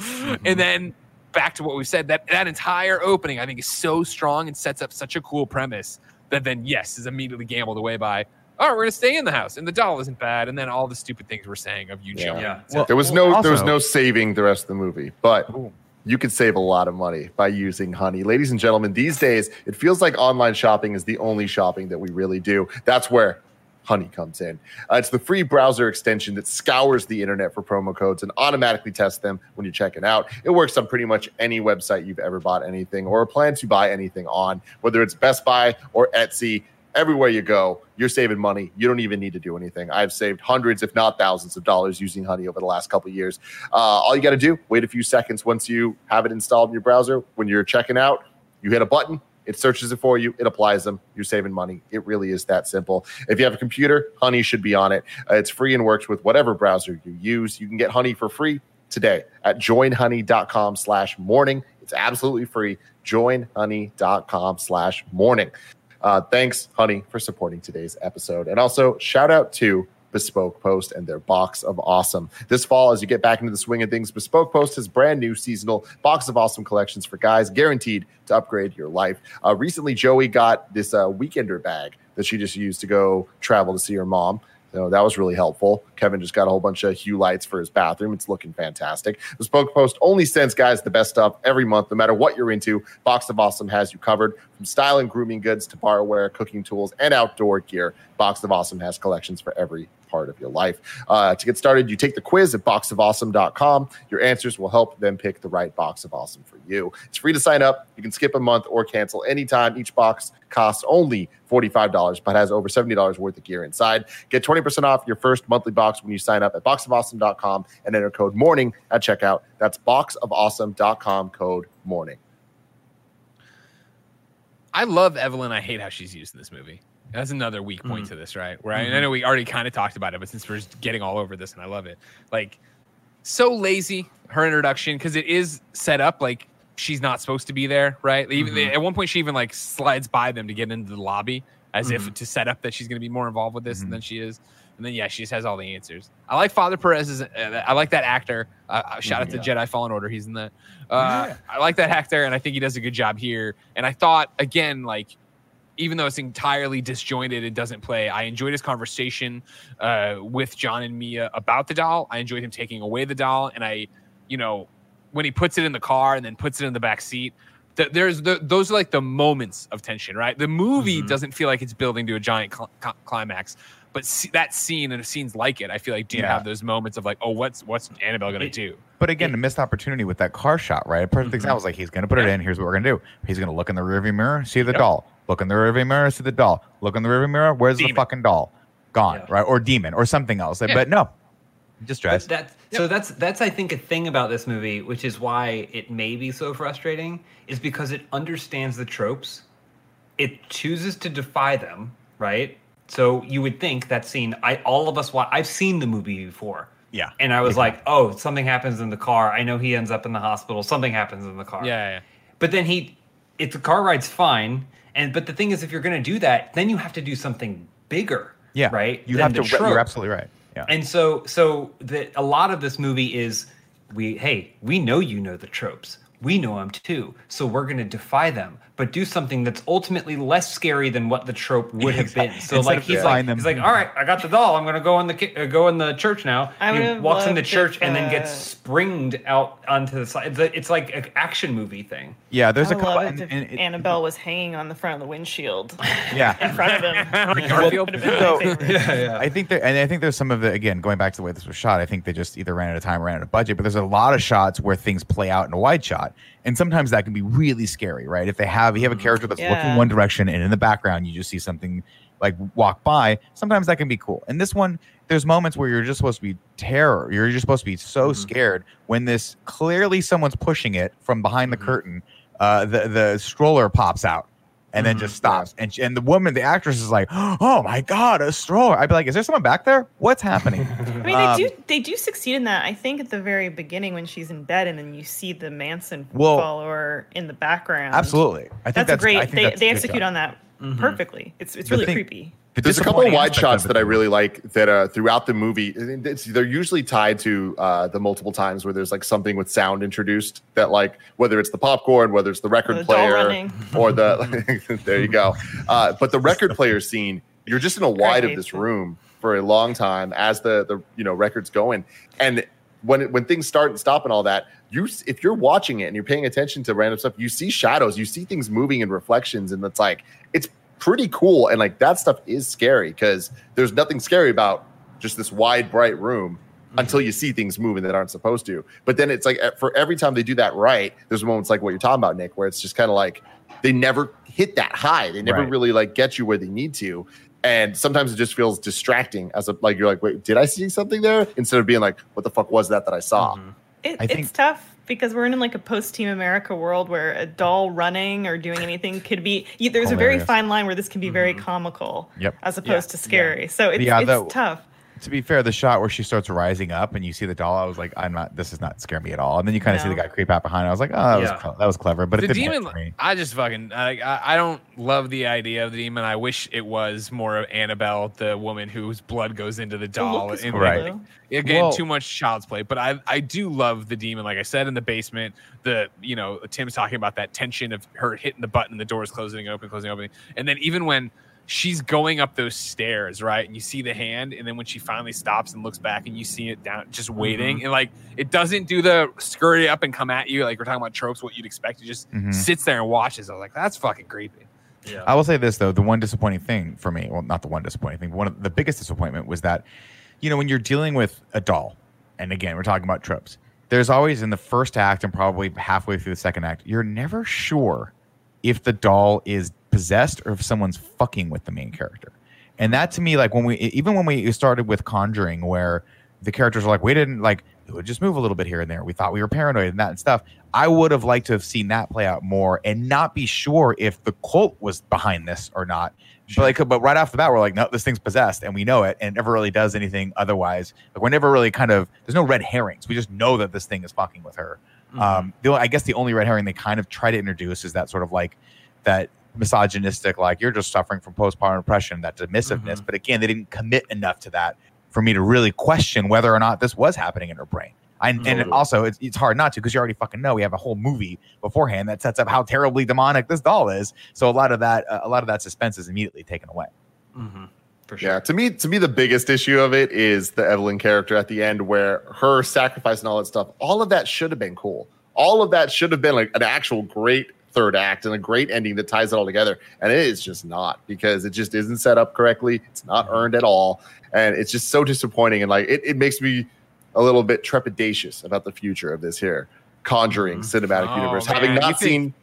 And then back to what we said that that entire opening i think is so strong and sets up such a cool premise that then yes is immediately gambled away by all right we're gonna stay in the house and the doll isn't bad and then all the stupid things we're saying of you Yeah. jumping Yeah. Well, There was well, no there was no saving the rest of the movie, but Ooh. you could save a lot of money by using Honey. Ladies and gentlemen, these days it feels like online shopping is the only shopping that we really do. That's where Honey comes in. Uh, it's the free browser extension that scours the internet for promo codes and automatically tests them when you're checking out. It works on pretty much any website you've ever bought anything or plan to buy anything on, whether it's Best Buy or Etsy. Everywhere you go, you're saving money. You don't even need to do anything. I've saved hundreds, if not thousands, of dollars using Honey over the last couple years. Uh, all you got to do, wait a few seconds once you have it installed in your browser. When you're checking out, you hit a button, it searches it for you, it applies them. You're saving money. It really is that simple. If you have a computer, Honey should be on it. Uh, it's free and works with whatever browser you use. You can get Honey for free today at joinhoney.com slash morning. It's absolutely free. Joinhoney.com slash morning. Uh, thanks, Honey, for supporting today's episode. And also, shout out to Bespoke Post and their box of awesome. This fall, as you get back into the swing of things, Bespoke Post has brand new seasonal box of awesome collections for guys, guaranteed to upgrade your life. Uh, recently, Joey got this uh, weekender bag that she just used to go travel to see her mom. So that was really helpful. Kevin just got a whole bunch of hue lights for his bathroom. It's looking fantastic. Bespoke Post only sends guys the best stuff every month, no matter what you're into. Box of Awesome has you covered from style and grooming goods to barware, cooking tools, and outdoor gear. Box of Awesome has collections for every part of your life. Uh, to get started, you take the quiz at boxofawesome.com. Your answers will help them pick the right box of awesome for you. It's free to sign up. You can skip a month or cancel anytime. Each box costs only $45, but has over $70 worth of gear inside. Get 20% off your first monthly box when you sign up at boxofawesome.com and enter code morning at checkout. That's boxofawesome.com code morning. I love evelyn. I hate how she's used in this movie. That's another weak point mm-hmm. to this right? Where I, I mm-hmm. know we already kind of talked about it but since we're just getting all over this and i love it like so lazy her introduction because it is set up like she's not supposed to be there right? Even mm-hmm. at one point she even like slides by them to get into the lobby as if to set up that she's going to be more involved with this than she is and then yeah she just has all the answers. I like father perez uh, i like that actor. Uh, uh, shout out to jedi fallen order. He's in that. Uh, i like that actor and i think he does a good job here. And i thought again like even though it's entirely disjointed and doesn't play, I enjoyed his conversation uh, with John and Mia about the doll. I enjoyed him taking away the doll, and I, you know, when he puts it in the car and then puts it in the back seat, th- there's the, those are like the moments of tension, right? The movie Mhm. doesn't feel like it's building to a giant cl- climax, but see, that scene and scenes like it, I feel like do Yeah. have those moments of like, oh, what's what's Annabelle gonna It- do? But again, a missed opportunity with that car shot, right? A perfect Mhm. example is like he's going to put it in. Here's what we're going to do. He's going to look in the rearview mirror, see the Yep. doll. Look in the rearview mirror, see the doll. Look in the rearview mirror. Where's Demon. the fucking doll? Gone, Yeah. right? Or demon, or something else. Yeah. But no, just But drives. that's so that's that's I think a thing about this movie, which is why it may be so frustrating, is because it understands the tropes. It chooses to defy them, right? So you would think that scene. I all of us. I've seen the movie before, yeah, and I was like, oh, something happens in the car. I know he ends up in the hospital. Something happens in the car. Yeah, yeah. But then he, if the car ride's fine, and but the thing is, if you're going to do that, then you have to do something bigger. yeah, Right. You have to. You're absolutely right. Yeah, And so, so the, a lot of this movie is we, hey, we know you know the tropes. We know them too. So we're going to defy them, but do something that's ultimately less scary than what the trope would have been. So like he's like them- he's like, all right, I got the doll. I'm going to go in the ki- uh, go in the church now. I he walks in the church if, and then uh, gets springed out onto the side. It's, it's like an action movie thing. yeah. There's I a couple. love And, and it- Annabelle was hanging on the front of the windshield yeah, in front of him. Like That Garfield. would have been So- Yeah, yeah. I think there, and I think there's some of the again going back to the way this was shot. I think they just either ran out of time, or ran out of budget. But there's a lot of shots where things play out in a wide shot, and sometimes that can be really scary, right? If they have you have a character that's looking one direction, and in the background you just see something like walk by. Sometimes that can be cool. And this one, there's moments where you're just supposed to be terror. You're just supposed to be so Mhm. scared when this clearly someone's pushing it from behind the Mhm. curtain. Uh, the the stroller pops out. And then Mhm. just stops, and and the woman, the actress, is like, "Oh my god, a stroller!" I'd be like, "Is there someone back there? What's happening?" I mean, Um, they do they do succeed in that. I think at the very beginning when she's in bed and then you see the Manson Well, follower in the background. Absolutely, I think that's, a I great. think They that's they good execute job. on that Mhm. perfectly. It's it's really thing- creepy. The There's a couple of wide shots of that I really like that uh, throughout the movie. It's, they're usually tied to uh, the multiple times where there's like something with sound introduced that like whether it's the popcorn, whether it's the record The player, or the there you go. Uh, but the record player scene, you're just in a wide of this room for a long time as the the you know record's going, and when it, when things start and stop and all that, you if you're watching it and you're paying attention to random stuff, you see shadows, you see things moving and reflections, and it's like it's pretty cool. And like that stuff is scary because there's nothing scary about just this wide, bright room until you see things moving that aren't supposed to. But then it's like for every time they do that right, there's moments like what you're talking about, Nick, where it's just kind of like they never hit that high. They never Right. really like get you where they need to. And sometimes it just feels distracting as a like you're like, wait, did I see something there? Instead of being like, what the fuck was that that I saw? Mhm. It, I think- it's tough because we're in like a post Team America world where a doll running or doing anything could be. you- There's a very fine line where this can be very Mhm. comical Yep. as opposed Yeah, to scary. So it's, Yeah, it's that- tough. To be fair, the shot where she starts rising up and you see the doll, I was like, "I'm not. This is not scaring me at all." And then you kind of see the guy creep out behind. I was like, "Oh, that was Yeah. cl- that was clever," but the it demon, me. I just fucking, I, I I don't love the idea of the demon. I wish it was more of Annabelle, the woman whose blood goes into the The doll. is and, cool, Right. though. Again, Well- too much child's play, but I I do love the demon. Like I said in the basement, the you know Tim's talking about that tension of her hitting the button, the doors closing open, closing open, and then even when she's going up those stairs, right, and you see the hand, and then when she finally stops and looks back, and you see it down, just waiting, and like it doesn't do the scurry up and come at you, like we're talking about tropes, what you'd expect. It just Mhm. sits there and watches. I was like, that's fucking creepy. Yeah. I will say this though: the one disappointing thing for me, well, not the one disappointing thing, but one of the biggest disappointment was that, you know, when you're dealing with a doll, and again, we're talking about tropes. There's always in the first act and probably halfway through the second act, you're never sure if the doll is possessed or if someone's fucking with the main character. And that to me, like when we, even when we started with Conjuring, where the characters are like, we didn't like, it would just move a little bit here and there. We thought we were paranoid and that and stuff. I would have liked to have seen that play out more and not be sure if the cult was behind this or not. But like, but right off the bat, we're like, no, this thing's possessed, and we know it, and it never really does anything otherwise. Like, we're never really kind of there's no red herrings. We just know that this thing is fucking with her. Mhm. Um, the I guess the only red herring they kind of try to introduce is that sort of like that misogynistic, like you're just suffering from postpartum depression, that dismissiveness. Mhm. But again, they didn't commit enough to that for me to really question whether or not this was happening in her brain. I, and also, it's, it's hard not to because you already fucking know we have a whole movie beforehand that sets up how terribly demonic this doll is. So a lot of that, uh, a lot of that suspense is immediately taken away. Mhm. For sure. Yeah, to me, to me, the biggest issue of it is the Evelyn character at the end, where her sacrifice and all that stuff. All of that should have been cool. All of that should have been like an actual great third act and a great ending that ties it all together. And it is just not because it just isn't set up correctly. It's not Mm-hmm. earned at all. And it's just so disappointing. And like it, it makes me a little bit trepidatious about the future of this here Conjuring cinematic Oh, universe, man, having you not think- seen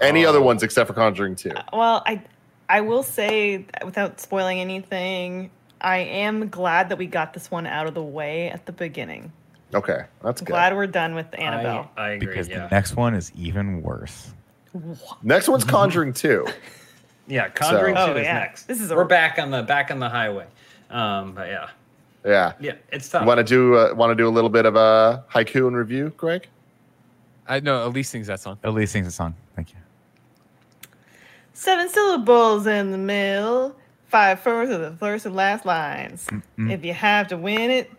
any Oh. other ones except for Conjuring 2. Well, I I will say without spoiling anything, I am glad that we got this one out of the way at the beginning. Okay, that's I'm good. glad we're done with Annabelle. I, I agree. because yeah. the next one is even worse. Next one's Conjuring 2. yeah, Conjuring So- Two Oh, is yeah. next. This is a- we're back on the back on the highway. Um, but yeah, Yeah. yeah, it's tough. Want to do uh, want to do a little bit of a haiku and review, Greg? I know Elyse sings that song. Elyse least sings a song. Thank you. Seven syllables in the middle, five first of the first and last lines. Mm-hmm. If you have to win it,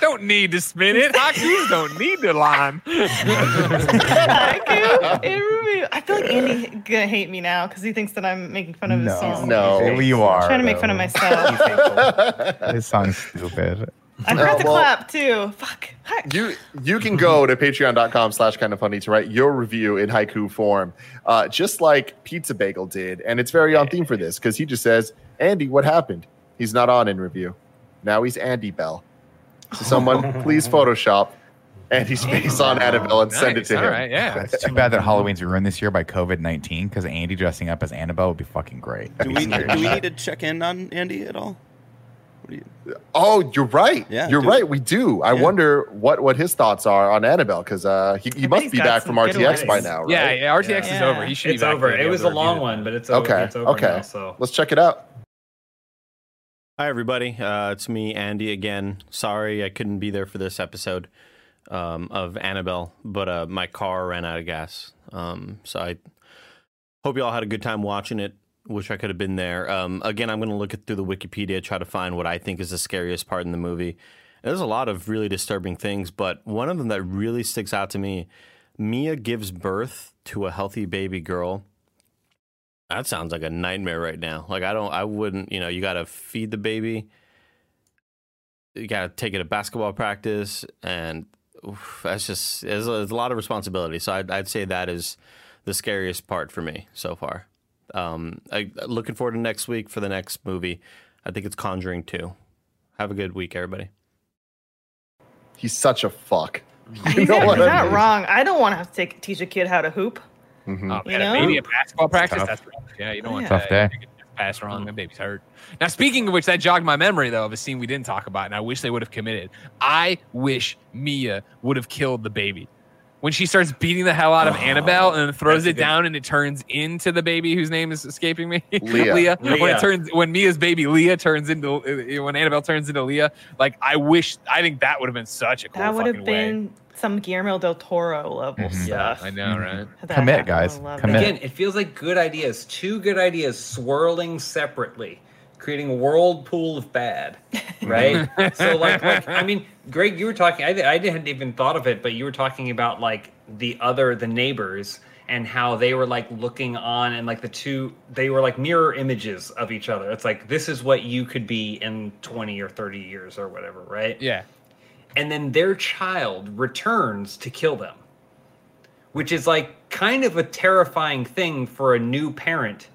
Don't need to spin it. Haikus don't need the line. haiku in review. I feel like Andy gonna hate me now because he thinks that I'm making fun of his No, song. No. Maybe you are. I'm trying to make fun of myself. This song's stupid. I forgot Uh, to well- clap too. Fuck. Hi. You you can go to patreon.com slash kind of funny to write your review in haiku form, uh, just like Pizza Bagel did. And it's very on theme for this because he just says, Andy, what happened? He's not on in review. Now he's Andy Bell. So someone please Photoshop Andy's face on Annabelle and send it to all him. right, yeah. It's too bad that Halloween's ruined this year by COVID nineteen because Andy dressing up as Annabelle would be fucking great. Do we, do we need to check in on Andy at all? You, Oh, you're right. Yeah, you're dude. right. We do. I Yeah. wonder what what his thoughts are on Annabelle because uh, he, he must be back from good RTX by now, right? Yeah, yeah, RTX is over. He should it's be back over. It was a long review one, but it's over. Okay. It's over Okay. now, so Let's check it out. Hi, everybody. Uh, it's me, Andy, again. Sorry I couldn't be there for this episode um, of Annabelle, but uh, my car ran out of gas. Um, so I hope you all had a good time watching it. Wish I could have been there. Um, again, I'm going to look through the Wikipedia, try to find what I think is the scariest part in the movie. There's a lot of really disturbing things, but one of them that really sticks out to me Mia gives birth to a healthy baby girl. That sounds like a nightmare right now. Like I don't, I wouldn't. You know, you got to feed the baby. You got to take it to basketball practice, and oof, that's just there's a, there's a lot of responsibility. So I'd, I'd say that is the scariest part for me so far. Um, I looking forward to next week for the next movie. I think it's Conjuring two. Have a good week, everybody. He's such a fuck. He's You know not, what he's I not mean? wrong. I don't want to have to take, teach a kid how to hoop. Mhm. Oh, You man, know? maybe a basketball practice. tough. That's rough. Yeah, you don't want Yeah. Tough that. day. You could just Pass wrong. That baby's hurt. Now, speaking of which, that jogged my memory though of a scene we didn't talk about, and I wish they would have committed. I wish Mia would have killed the baby when she starts beating the hell out of Annabelle and throws it down, and it turns into the baby whose name is escaping me. Leah. When Leah. it turns when Mia's baby Leah turns into uh, when Annabelle turns into Leah. Like I wish. I think that would have been such a cool That would have fucking way. Been some Guillermo del Toro level Mhm. stuff. I know, right? That Commit, guys. Commit. it. Again, it feels like good ideas, two good ideas swirling separately, creating a whirlpool of bad, right? so, like, like, I mean, Greg, you were talking. I, I hadn't even thought of it, but you were talking about like the other, the neighbors, and how they were like looking on, and like the two, they were like mirror images of each other. It's like this is what you could be in twenty or thirty years or whatever, right? Yeah. And then their child returns to kill them which is like kind of a terrifying thing for a new parent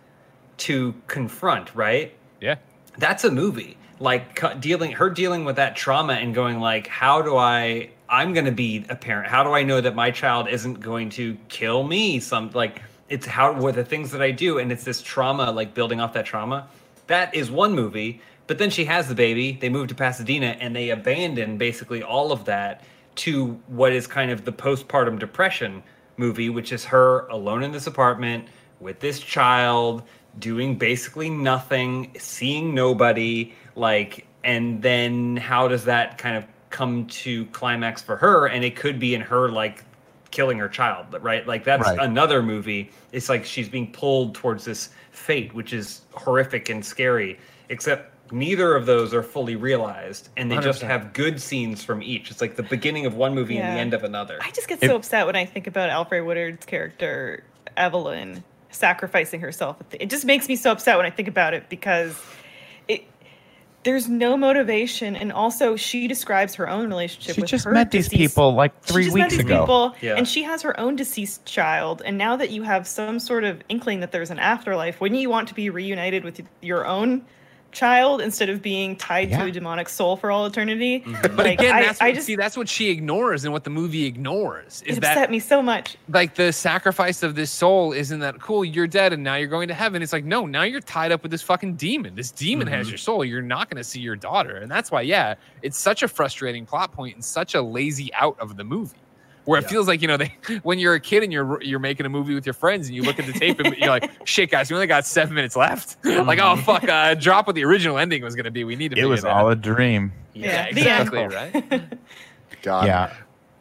to confront right? Yeah. that's a movie. Like dealing her dealing with that trauma and going like how do i i'm going to be a parent. How do i know that my child isn't going to kill me some like it's how what the things that i do and it's this trauma like building off that trauma. That is one movie but then she has the baby they move to pasadena and they abandon basically all of that to what is kind of the postpartum depression movie which is her alone in this apartment with this child doing basically nothing, seeing nobody, like, and then how does that kind of come to climax for her? And it could be in her like killing her child, right? Like that's Right. another movie. It's like she's being pulled towards this fate, which is horrific and scary. Except neither of those are fully realized, and they just 100%. have good scenes from each. It's like the beginning of one movie and the end of another. I just get If- so upset when I think about Alfre Woodard's character Evelyn sacrificing herself. It just makes me so upset when I think about it because it there's no motivation, and also she describes her own relationship She with just her met these people like she three just met weeks these ago. people, Yeah. and she has her own deceased child. And now that you have some sort of inkling that there's an afterlife, wouldn't you want to be reunited with your own child instead of being tied Yeah. to a demonic soul for all eternity? Mm-hmm. But Like, again, I- that's I what, just- see, that's what she ignores and what the movie ignores is it that upset me so much. like the sacrifice of this soul isn't that cool you're dead and now you're going to heaven. It's like no now you're tied up with this fucking demon. This demon has mm-hmm. your soul. You're not going to see your daughter. And that's why yeah it's such a frustrating plot point and such a lazy out of the movie where it Yeah. feels like you know they when you're a kid and you're you're making a movie with your friends and you look at the tape and you're like shit guys we only got seven minutes left like oh fuck uh drop what the original ending was going to be we need to It was that all a dream. yeah, the end. exactly right God. Yeah.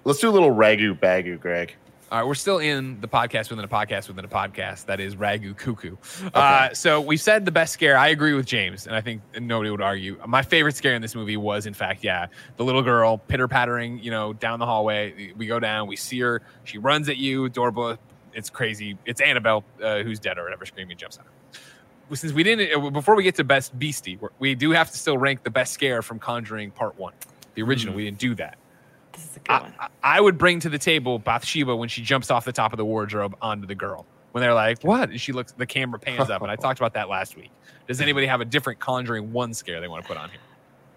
Let's do a little ragu bagu, Greg. All right, we're still in the podcast within a podcast within a podcast. That is Ragu Cuckoo. Uh, so we said the best scare. I agree with James, and I think nobody would argue. My favorite scare in this movie was, in fact, yeah, the little girl pitter pattering, you know, down the hallway. We go down, we see her. She runs at you. Doorbell. It's crazy. It's Annabelle, uh, who's dead or whatever, screaming, jumps on her. Since we didn't, uh, before we get to best beastie, we do have to still rank the best scare from Conjuring Part One, the original. We didn't do that. This is a good I, one. I- I would bring to the table Bathsheba when she jumps off the top of the wardrobe onto the girl. When they're like, "What?" and she looks, the camera pans up, and I talked about that last week. Does anybody have a different Conjuring one scare they want to put on here?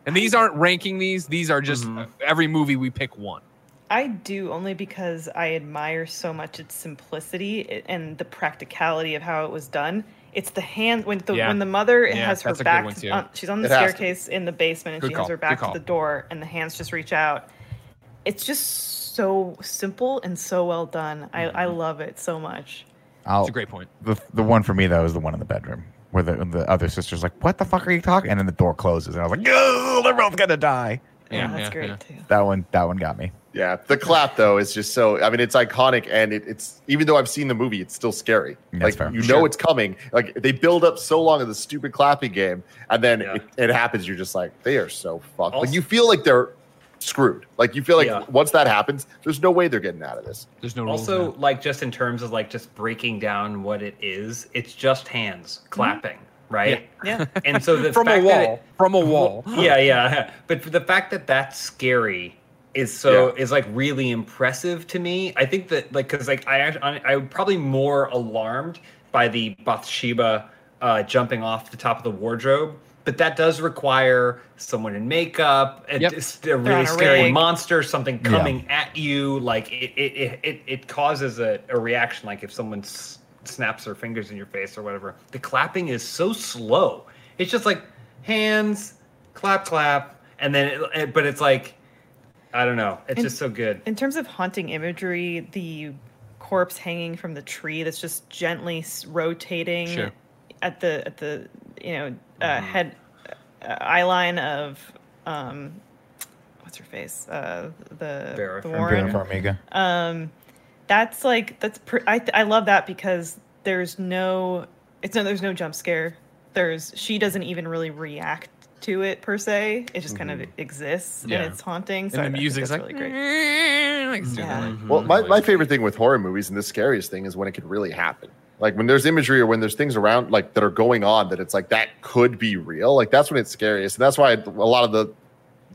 And these aren't ranking these; these are just Mhm. uh, every movie we pick one. I do only because I admire so much its simplicity and the practicality of how it was done. It's the hand when the Yeah. when the mother Yeah, has her that's a good back. one, too. on, she's on the It has to be. staircase in the basement, and Good she call, has her back to the door, and the hands just reach out. It's just so simple and so well done. I, I mm-hmm. love it so much. I'll, It's a great point. the the one for me though is the one in the bedroom where the the other sister's like, "What the fuck are you talking?" And then the door closes, and I was like, "Oh, they're both gonna die." Yeah, that's yeah, great yeah. too. That one that one got me. Yeah, the clap though is just so. I mean, it's iconic, and it, it's even though I've seen the movie, it's still scary. That's like fair. you know Sure. it's coming. Like they build up so long of the stupid clapping game, and then Yeah. it, it happens. You're just like, they are so fucked. Also- like you feel like they're screwed. Like you feel like Yeah. once that happens, there's no way they're getting out of this. There's no Also, now. like just in terms of like just breaking down what it is, it's just hands clapping, right? Yeah. And so the from a fact that it- wall, from a wall. yeah, yeah. But for the fact that that's scary is so Yeah. is like really impressive to me. I think that like because like I I I'm probably more alarmed by the Bathsheba uh, jumping off the top of the wardrobe. But that does require someone in makeup, a, Yep. a on really a scary rig. monster, something coming at you. Like it, it, it, it, it causes a, a reaction. Like if someone s- snaps their fingers in your face or whatever. The clapping is so slow. It's just like hands, clap, clap, and then it, it- but it's like I don't know. It's And- just so good. In terms of haunting imagery, the corpse hanging from the tree that's just gently rotating Sure. At the at the you know uh, Mm-hmm. head uh, eye line of um, what's her face uh, the Vera the Warren. Vera Farmiga. Um, that's like that's pr- I I love that because there's no it's no there's no jump scare. There's she doesn't even really react to it per se. It just kind of exists Mm-hmm. Yeah. and it's haunting. So I- I and the music's like, really great. like, it's doing Yeah. that, like, Well, my, my favorite thing with horror movies and the scariest thing is when it could really happen. Like when there's imagery or when there's things around like that are going on that it's like that could be real. Like that's when it's scariest. And that's why a lot of the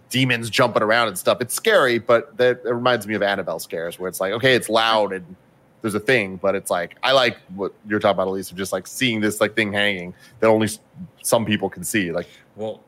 demons jumping around and stuff. It's scary, but that it reminds me of Annabelle scares where it's like, okay, it's loud and there's a thing, but it's like I like what you're talking about, Elyse, of just like seeing this like thing hanging that only some people can see. Like Well,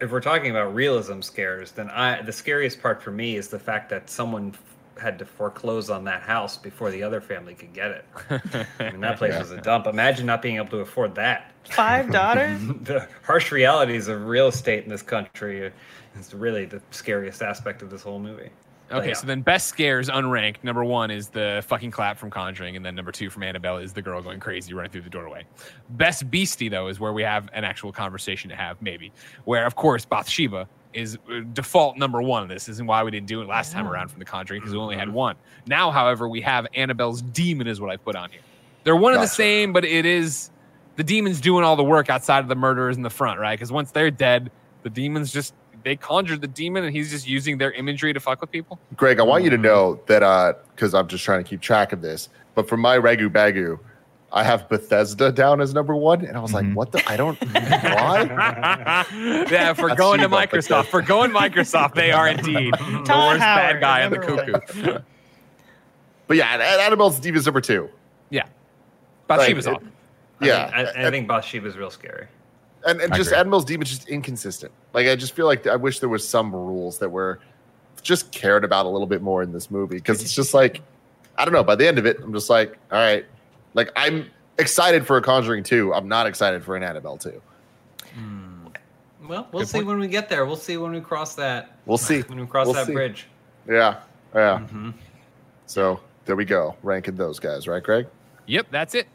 if we're talking about realism scares, then I the scariest part for me is the fact that someone had to foreclose on that house before the other family could get it. I mean, that place Yeah. was a dump. Imagine not being able to afford that. Five daughters. the harsh realities of real estate in this country is really the scariest aspect of this whole movie. Okay, yeah. so then best scares unranked. Number one is the fucking clap from Conjuring, and then number two from Annabelle is the girl going crazy running through the doorway. Best beastie though is where we have an actual conversation to have, maybe. Where of course Bathsheba is uh, default number one this. isn't why we didn't do it last time around from the Conjuring because we only had one. Now, however, we have Annabelle's demon is what I put on here. They're one and the same, but it is the demon's doing all the work outside of the murderers in the front, right? Because once they're dead, the demons just they conjured the demon and he's just using their imagery to fuck with people. Greg, I want you to know that uh because I'm just trying to keep track of this. But for my Ragu Bagu, I have Bethesda down as number one, and I was Mhm. like, "What the? I don't why." yeah, for That's going to Microsoft, for going Microsoft, they are indeed the Todd worst bad guy in the cuckoo. But yeah, and Annabelle's Diva's number two. Yeah, Like, Bathsheba's it- on. Yeah, I think, I, I think Bathsheba's real scary. and, and just agree. Annabelle's Demon's just inconsistent. Like I just feel like I wish there was some rules that were just cared about a little bit more in this movie because it's just like I don't know. By the end of it, I'm just like, all right, like I'm excited for a Conjuring two. I'm not excited for an Annabelle two. Well, we'll Good see point. when we get there. We'll see when we cross that. We'll see. When we cross We'll that see. bridge. Yeah, yeah. Mhm. So there we go, ranking those guys, right, Greg? Yep, that's it.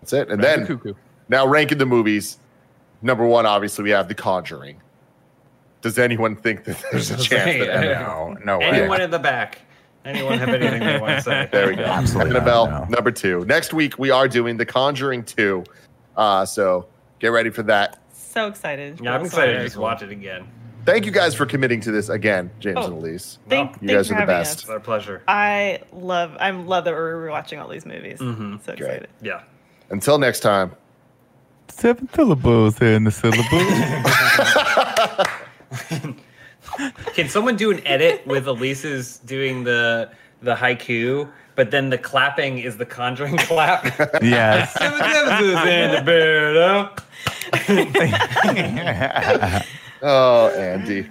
That's it. And Back then cuckoo. now ranking the movies. Number one, obviously, we have The Conjuring. Does anyone think that there's a chance saying, that yeah. Annabelle? No, no way. Anyone in the back? Anyone have anything they want to say? There we go. Absolutely Annabelle, not, no. number two. Next week, we are doing The Conjuring 2. Uh, so get ready for that. So excited. Yeah, I'm excited to just watch it again. Thank you guys for committing to this again, James Oh. and Elyse. Thank, You thanks guys for are the having best. It's our pleasure. I love I love that we're watching all these movies. Mhm. So Great. excited. Yeah. Until next time. Seven syllables in the syllable. Can someone do an edit with Elyse's doing the the haiku, but then the clapping is the conjuring clap? yes. in the bed, huh? Oh, Andy.